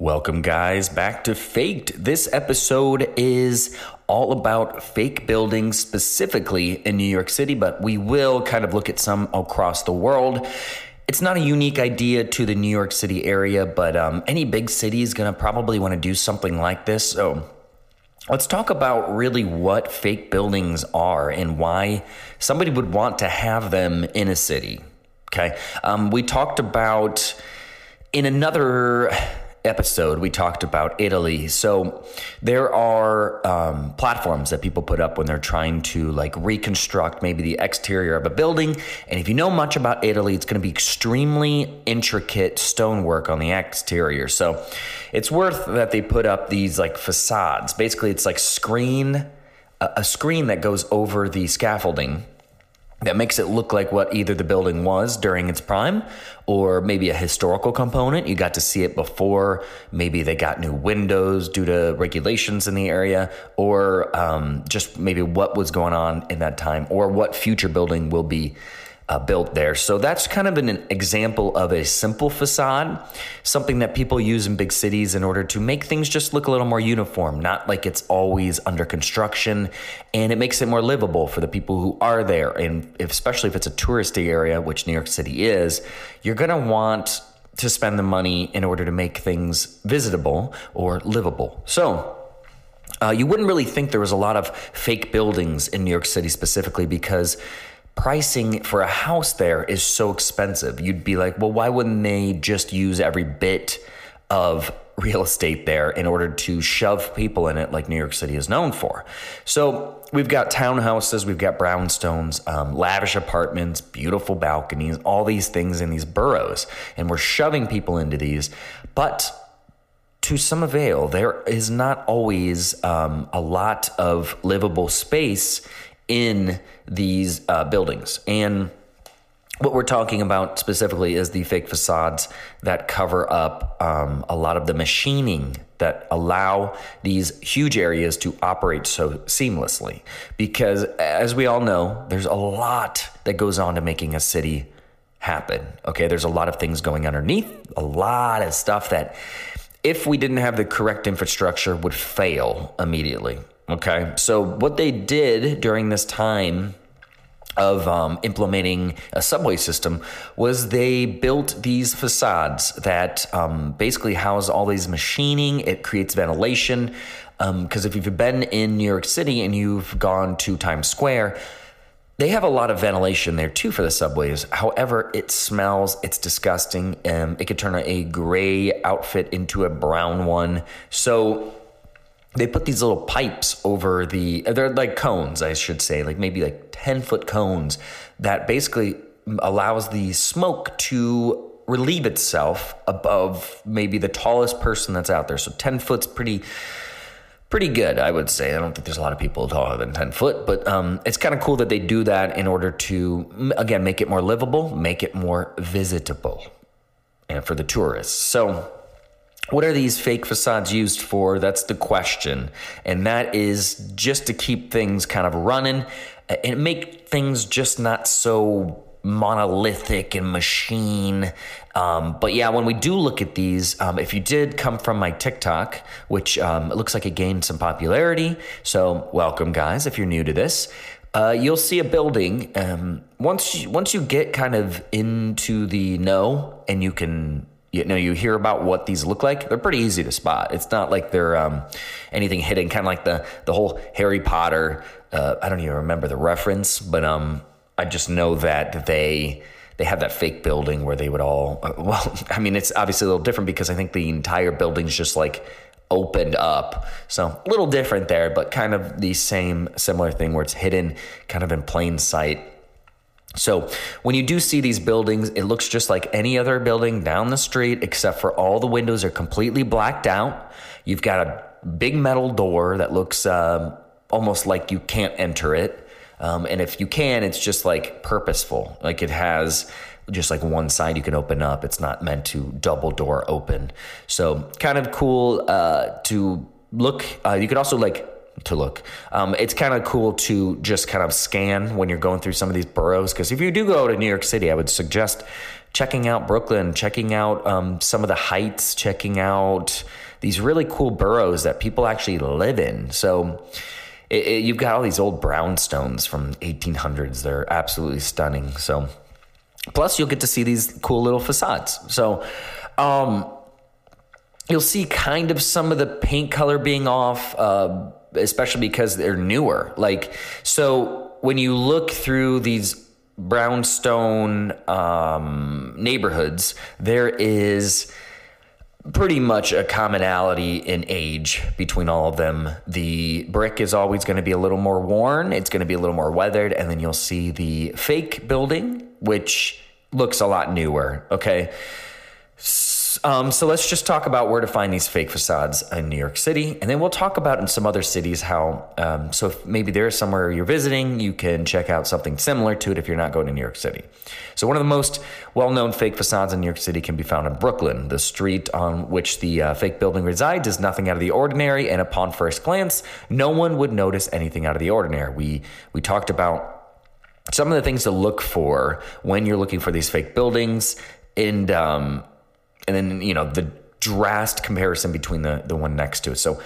Welcome, guys, back to Faked. This episode is all about fake buildings, specifically in New York City, but we will kind of look at some across the world. It's not a unique idea to the New York City area, but um, any big city is going to probably want to do something like this. So let's talk about really what fake buildings are and why somebody would want to have them in a city. Okay. Um, we talked about in another episode, we talked about Italy. So there are um, platforms that people put up when they're trying to like reconstruct maybe the exterior of a building. And if you know much about Italy, it's going to be extremely intricate stonework on the exterior. So it's worth that they put up these like facades. Basically, it's like screen a screen that goes over the scaffolding that makes it look like what either the building was during its prime or maybe a historical component. You got to see it before. Maybe they got new windows due to regulations in the area, or um, just maybe what was going on in that time, or what future building will be uh, built there. So that's kind of an, an example of a simple facade, something that people use in big cities in order to make things just look a little more uniform, not like it's always under construction. And it makes it more livable for the people who are there. And if, especially if it's a touristy area, which New York City is, you're going to want to spend the money in order to make things visitable or livable. So, uh, you wouldn't really think there was a lot of fake buildings in New York City specifically because pricing for a house there is so expensive. You'd be like, well, why wouldn't they just use every bit of real estate there in order to shove people in it like New York City is known for? So we've got townhouses, we've got brownstones, um, lavish apartments, beautiful balconies, all these things in these boroughs. And we're shoving people into these. But to some avail, there is not always um, a lot of livable space in these uh, buildings. And what we're talking about specifically is the fake facades that cover up um, a lot of the machining that allow these huge areas to operate so seamlessly. Because as we all know, there's a lot that goes on to making a city happen. Okay, there's a lot of things going underneath, a lot of stuff that if we didn't have the correct infrastructure would fail immediately. Okay. So, what they did during this time of um, implementing a subway system was they built these facades that um, basically house all these machining. It creates ventilation. Because um, if you've been in New York City and you've gone to Times Square, they have a lot of ventilation there too for the subways. However, it smells, it's disgusting. Um, it could turn a gray outfit into a brown one. So they put these little pipes over the they're like cones i should say like maybe like 10 foot cones that basically allows the smoke to relieve itself above maybe the tallest person that's out there. So 10 foot's pretty pretty good i would say. I don't think there's a lot of people taller than 10 foot but um, it's kind of cool that they do that in order to again make it more livable make it more visitable and for the tourists. So what are these fake facades used for? That's the question. And that is just to keep things kind of running and make things just not so monolithic and machine. Um, but yeah, when we do look at these, um, if you did come from my TikTok, which um, it looks like it gained some popularity, so welcome, guys, if you're new to this. Uh, you'll see a building. Um, once you, once you get kind of into the know, and you can you know you hear about what these look like they're pretty easy to spot. It's not like they're um, anything hidden kind of like the the whole harry potter uh, i don't even remember the reference but um, i just know that they they have that fake building where they would all uh, well i mean it's obviously a little different because i think the entire building's just like opened up. So a little different there but kind of the same similar thing where it's hidden kind of in plain sight so, when you do see these buildings, it looks just like any other building down the street, except for all the windows are completely blacked out. You've got a big metal door that looks um, almost like you can't enter it. Um, and if you can, it's just like purposeful. Like it has just like one side you can open up. It's not meant to double door open. So kind of cool uh, to look. Uh, you could also like to look. Um, it's kind of cool to just kind of scan when you're going through some of these boroughs. Because if you do go to New York City, I would suggest checking out Brooklyn, checking out um, some of the heights, checking out these really cool boroughs that people actually live in. So it, it, you've got all these old brownstones from 1800s. They're absolutely stunning. So plus you'll get to see these cool little facades. So um, you'll see kind of some of the paint color being off. Uh, especially because they're newer. Like, so when you look through these brownstone um, neighborhoods, there is pretty much a commonality in age between all of them. The brick is always going to be a little more worn, it's going to be a little more weathered, and then you'll see the fake building, which looks a lot newer. Okay. Um, so let's just talk about where to find these fake facades in New York City, and then we'll talk about in some other cities how. Um, so if maybe there's somewhere you're visiting, you can check out something similar to it if you're not going to New York City. So one of the most well-known fake facades in New York City can be found in Brooklyn. The street on which the uh, fake building resides is nothing out of the ordinary, and upon first glance, no one would notice anything out of the ordinary. We we talked about some of the things to look for when you're looking for these fake buildings and um, and then you know the drastic comparison between the the one next to it. So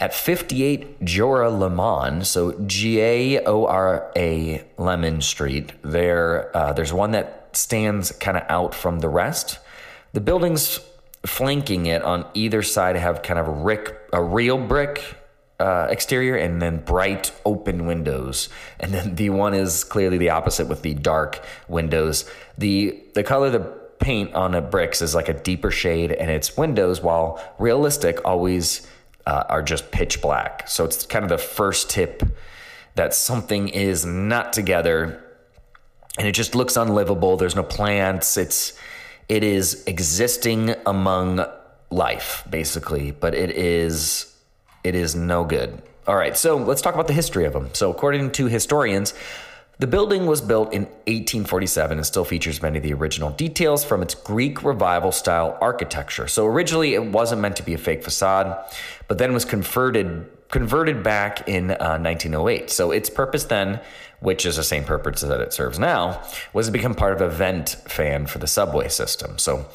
at 58 Joralemon, so G A O R A Lemon Street, there uh, there's one that stands kind of out from the rest. The buildings flanking it on either side have kind of a, rick, a real brick uh, exterior and then bright open windows. And then the one is clearly the opposite with the dark windows. The the color the paint on a bricks is like a deeper shade and it's windows, while realistic always uh, are just pitch black. So it's kind of the first tip that something is not together and it just looks unlivable. There's no plants. It's it is existing among life basically, but it is it is no good. All right, so let's talk about the history of them. So according to historians, the building was built in 1847 and still features many of the original details from its Greek revival style architecture. So originally it wasn't meant to be a fake facade, but then was converted converted back in uh, 1908. So its purpose then, which is the same purpose that it serves now, was to become part of a vent fan for the subway system. So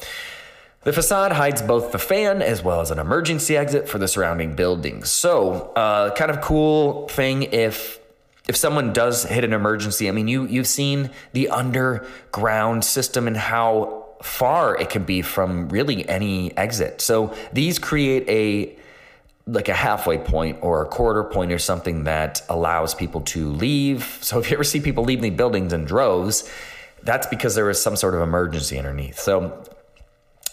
the facade hides both the fan as well as an emergency exit for the surrounding buildings. So, uh, kind of cool thing if if someone does hit an emergency, I mean, you you've seen the underground system and how far it can be from really any exit. So these create a like a halfway point or a quarter point or something that allows people to leave. So if you ever see people leaving buildings in droves, that's because there is some sort of emergency underneath. So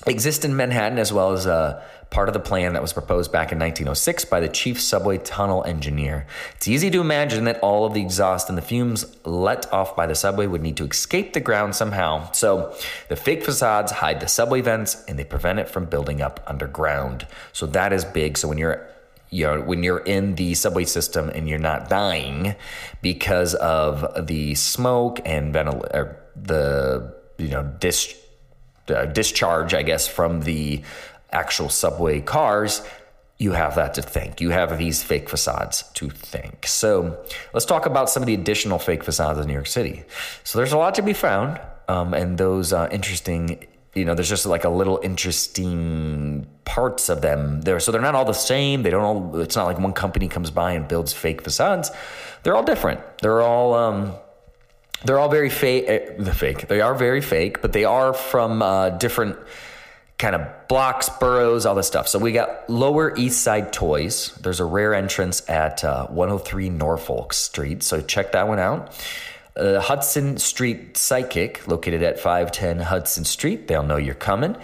exist in Manhattan as well as uh, part of the plan that was proposed back in 1906 by the chief subway tunnel engineer. It's easy to imagine that all of the exhaust and the fumes let off by the subway would need to escape the ground somehow. So the fake facades hide the subway vents and they prevent it from building up underground. So that is big. So when you're you know, when you're in the subway system and you're not dying because of the smoke and ventil- the you know dis- uh, discharge, I guess, from the actual subway cars, you have that to thank. You have these fake facades to thank. So let's talk about some of the additional fake facades in New York City. So there's a lot to be found, um, and those uh, interesting. You know, there's just like a little interesting parts of them there. So they're not all the same. They don't all. It's not like one company comes by and builds fake facades. They're all different. They're all. Um, they're all very fake. Uh, the fake. They are very fake, but they are from uh, different kind of blocks, boroughs, all this stuff. So we got Lower East Side Toys. There's a rare entrance at uh, 103 Norfolk Street. So check that one out. Uh, Hudson Street Psychic, located at 510 Hudson Street. They'll know you're coming.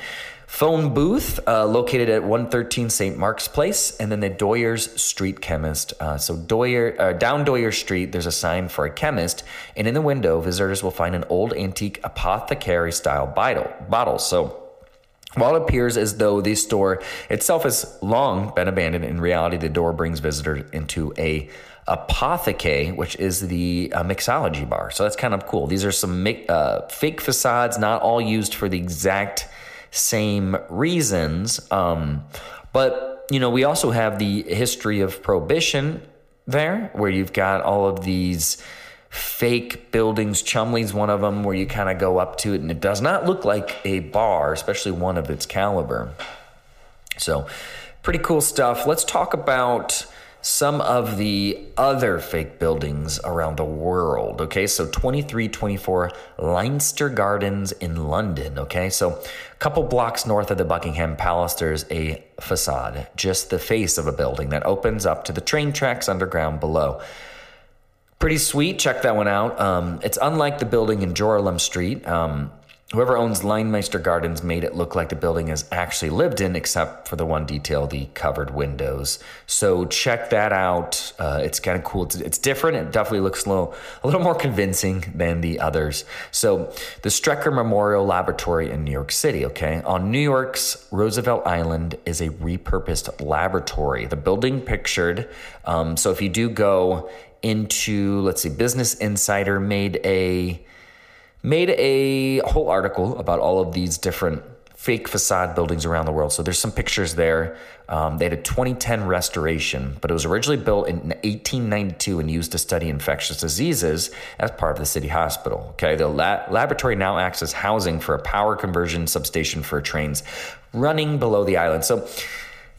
Phone booth, uh, located at 113 St. Mark's Place, and then the Doyers Street Chemist. Uh, so Doyer, uh, down Doyer Street, there's a sign for a chemist, and in the window, visitors will find an old antique apothecary style bottle. Bottle. So While it appears as though the store itself has long been abandoned, in reality, the door brings visitors into a apotheke, which is the uh, mixology bar. So that's kind of cool. These are some uh, fake facades, not all used for the exact same reasons. Um, but, you know, we also have the history of prohibition there, where you've got all of these fake buildings. Chumley's one of them where you kind of go up to it and it does not look like a bar, especially one of its caliber. So, pretty cool stuff. Let's talk about some of the other fake buildings around the world. Okay, so 2324 Leinster Gardens in London. Okay, so a couple blocks north of the Buckingham Palace, there's a facade, just the face of a building that opens up to the train tracks underground below. Pretty sweet. Check that one out. Um, it's unlike the building in Joralemon Street. Um, Whoever owns Leinster Gardens made it look like the building is actually lived in, except for the one detail, the covered windows. So check that out. Uh, it's kind of cool. It's, it's, different. It definitely looks a little, a little more convincing than the others. So the Strecker Memorial Laboratory in New York City, okay? On New York's Roosevelt Island is a repurposed laboratory. The building pictured, um, so if you do go into, let's see, Business Insider made a made a whole article about all of these different fake facade buildings around the world. So there's some pictures there. Um, they had a 2010 restoration, but it was originally built in 1892 and used to study infectious diseases as part of the city hospital. Okay, the la- laboratory now acts as housing for a power conversion substation for trains running below the island. So.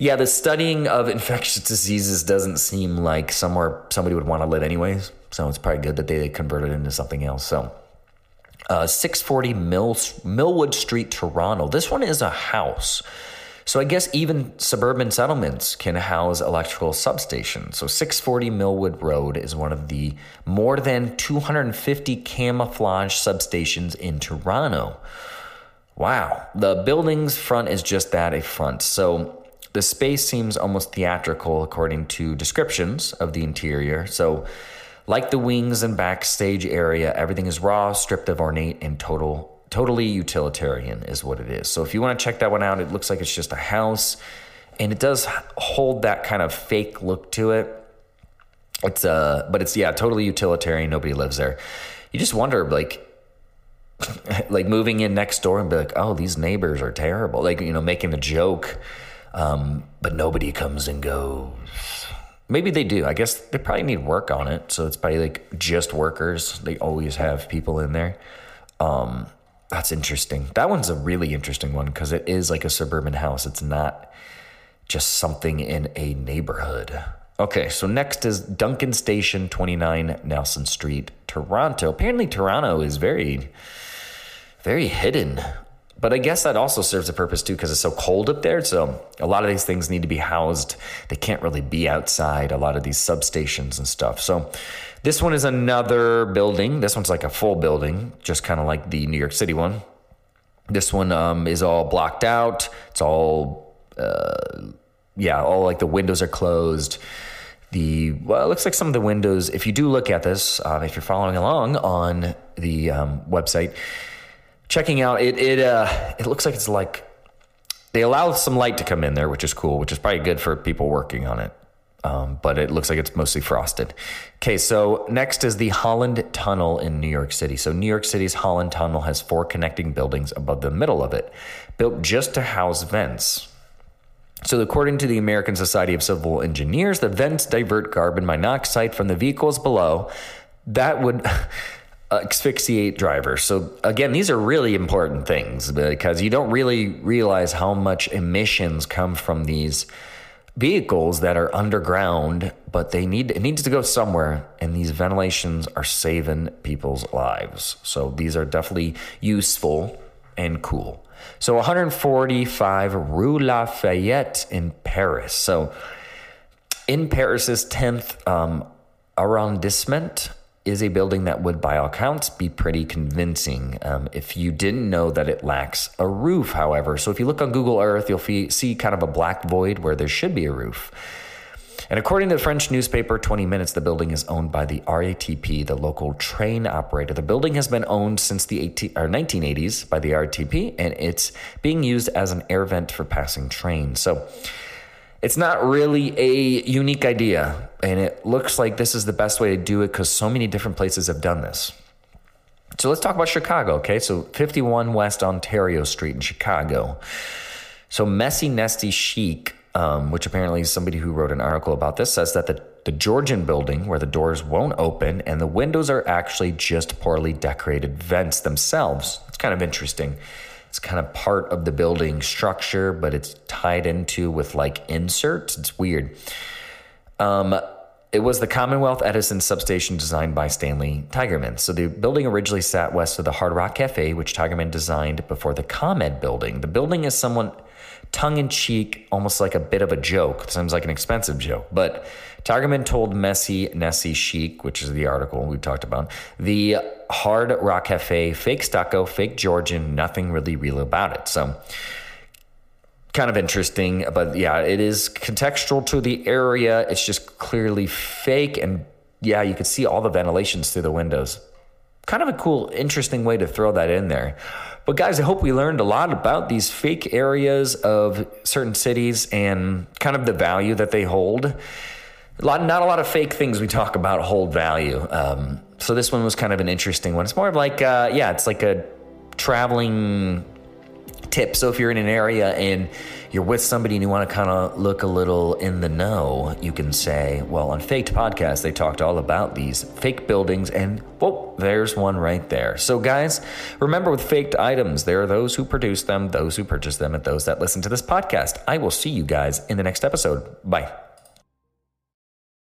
Yeah, the studying of infectious diseases doesn't seem like somewhere somebody would want to live anyways. So it's probably good that they converted it into something else. So uh, 640 Mill, Millwood Street, Toronto. This one is a house. So I guess even suburban settlements can house electrical substations. So 640 Millwood Road is one of the more than 250 camouflage substations in Toronto. Wow. The building's front is just that a front. So the space seems almost theatrical according to descriptions of the interior. So like the wings and backstage area, everything is raw, stripped of ornate, and total totally utilitarian is what it is. So if you want to check that one out, it looks like it's just a house, and it does hold that kind of fake look to it. It's uh, but it's yeah, totally utilitarian. Nobody lives there. You just wonder, like, like moving in next door and be like, oh, these neighbors are terrible. Like you know, making a joke, um, but nobody comes and goes. Maybe they do. I guess they probably need work on it. So it's probably like just workers. They always have people in there. Um, that's interesting. That one's a really interesting one because it is like a suburban house. It's not just something in a neighborhood. Okay, so next is Duncan Station, 29 Nelson Street, Toronto. Apparently, Toronto is very, very hidden but I guess that also serves a purpose too because it's so cold up there. So a lot of these things need to be housed. They can't really be outside, a lot of these substations and stuff. So this one is another building. This one's like a full building, just kind of like the New York City one. This one um, is all blocked out. It's all, uh, yeah, all like the windows are closed. The well, it looks like some of the windows. If you do look at this, uh, if you're following along on the um, website, checking out it it uh it looks like it's like they allow some light to come in there, which is cool, which is probably good for people working on it. Um, but it looks like it's mostly frosted. Okay, so next is the Holland Tunnel in New York City. So New York City's Holland Tunnel has four connecting buildings above the middle of it, built just to house vents. So, according to the American Society of Civil Engineers, the vents divert carbon monoxide from the vehicles below. That would asphyxiate drivers. So again, these are really important things because you don't really realize how much emissions come from these vehicles that are underground, but they need it needs to go somewhere and these ventilations are saving people's lives. So these are definitely useful and cool. So 145 Rue Lafayette in Paris. So in Paris's 10th um, arrondissement, is a building that would, by all counts, be pretty convincing. Um, if you didn't know that it lacks a roof, however. So if you look on Google Earth, you'll see kind of a black void where there should be a roof. And according to the French newspaper 20 Minutes, the building is owned by the RATP, the local train operator. The building has been owned since the 18, or 1980s by the RATP, and it's being used as an air vent for passing trains. So it's not really a unique idea, and it looks like this is the best way to do it because so many different places have done this. So let's talk about Chicago, okay? So 51 West Ontario Street in Chicago. So Messy Nessy Chic, um, which apparently is somebody who wrote an article about this, says that the, the Georgian building, where the doors won't open and the windows are actually just poorly decorated vents themselves. It's kind of interesting. It's kind of part of the building structure, but it's tied into with like inserts. It's weird. Um, it was the Commonwealth Edison substation designed by Stanley Tigerman. So the building originally sat west of the Hard Rock Cafe, which Tigerman designed before the ComEd building. The building is somewhat tongue in cheek, almost like a bit of a joke. Sounds like an expensive joke. But Tigerman told Messy Nessy Chic, which is the article we talked about, the Hard Rock Cafe, fake stucco, fake Georgian, nothing really real about it. So kind of interesting, but yeah, it is contextual to the area. It's just clearly fake. And yeah, you could see all the ventilations through the windows. Kind of a cool, interesting way to throw that in there. But guys, I hope we learned a lot about these fake areas of certain cities and kind of the value that they hold. A lot, not a lot of fake things we talk about hold value. Um, so this one was kind of an interesting one. It's more of like, uh, yeah, it's like a traveling tip. So if you're in an area and you're with somebody and you want to kind of look a little in the know, you can say, well, on Faked Podcast, they talked all about these fake buildings, and well, there's one right there. So, guys, remember with faked items, there are those who produce them, those who purchase them, and those that listen to this podcast. I will see you guys in the next episode. Bye.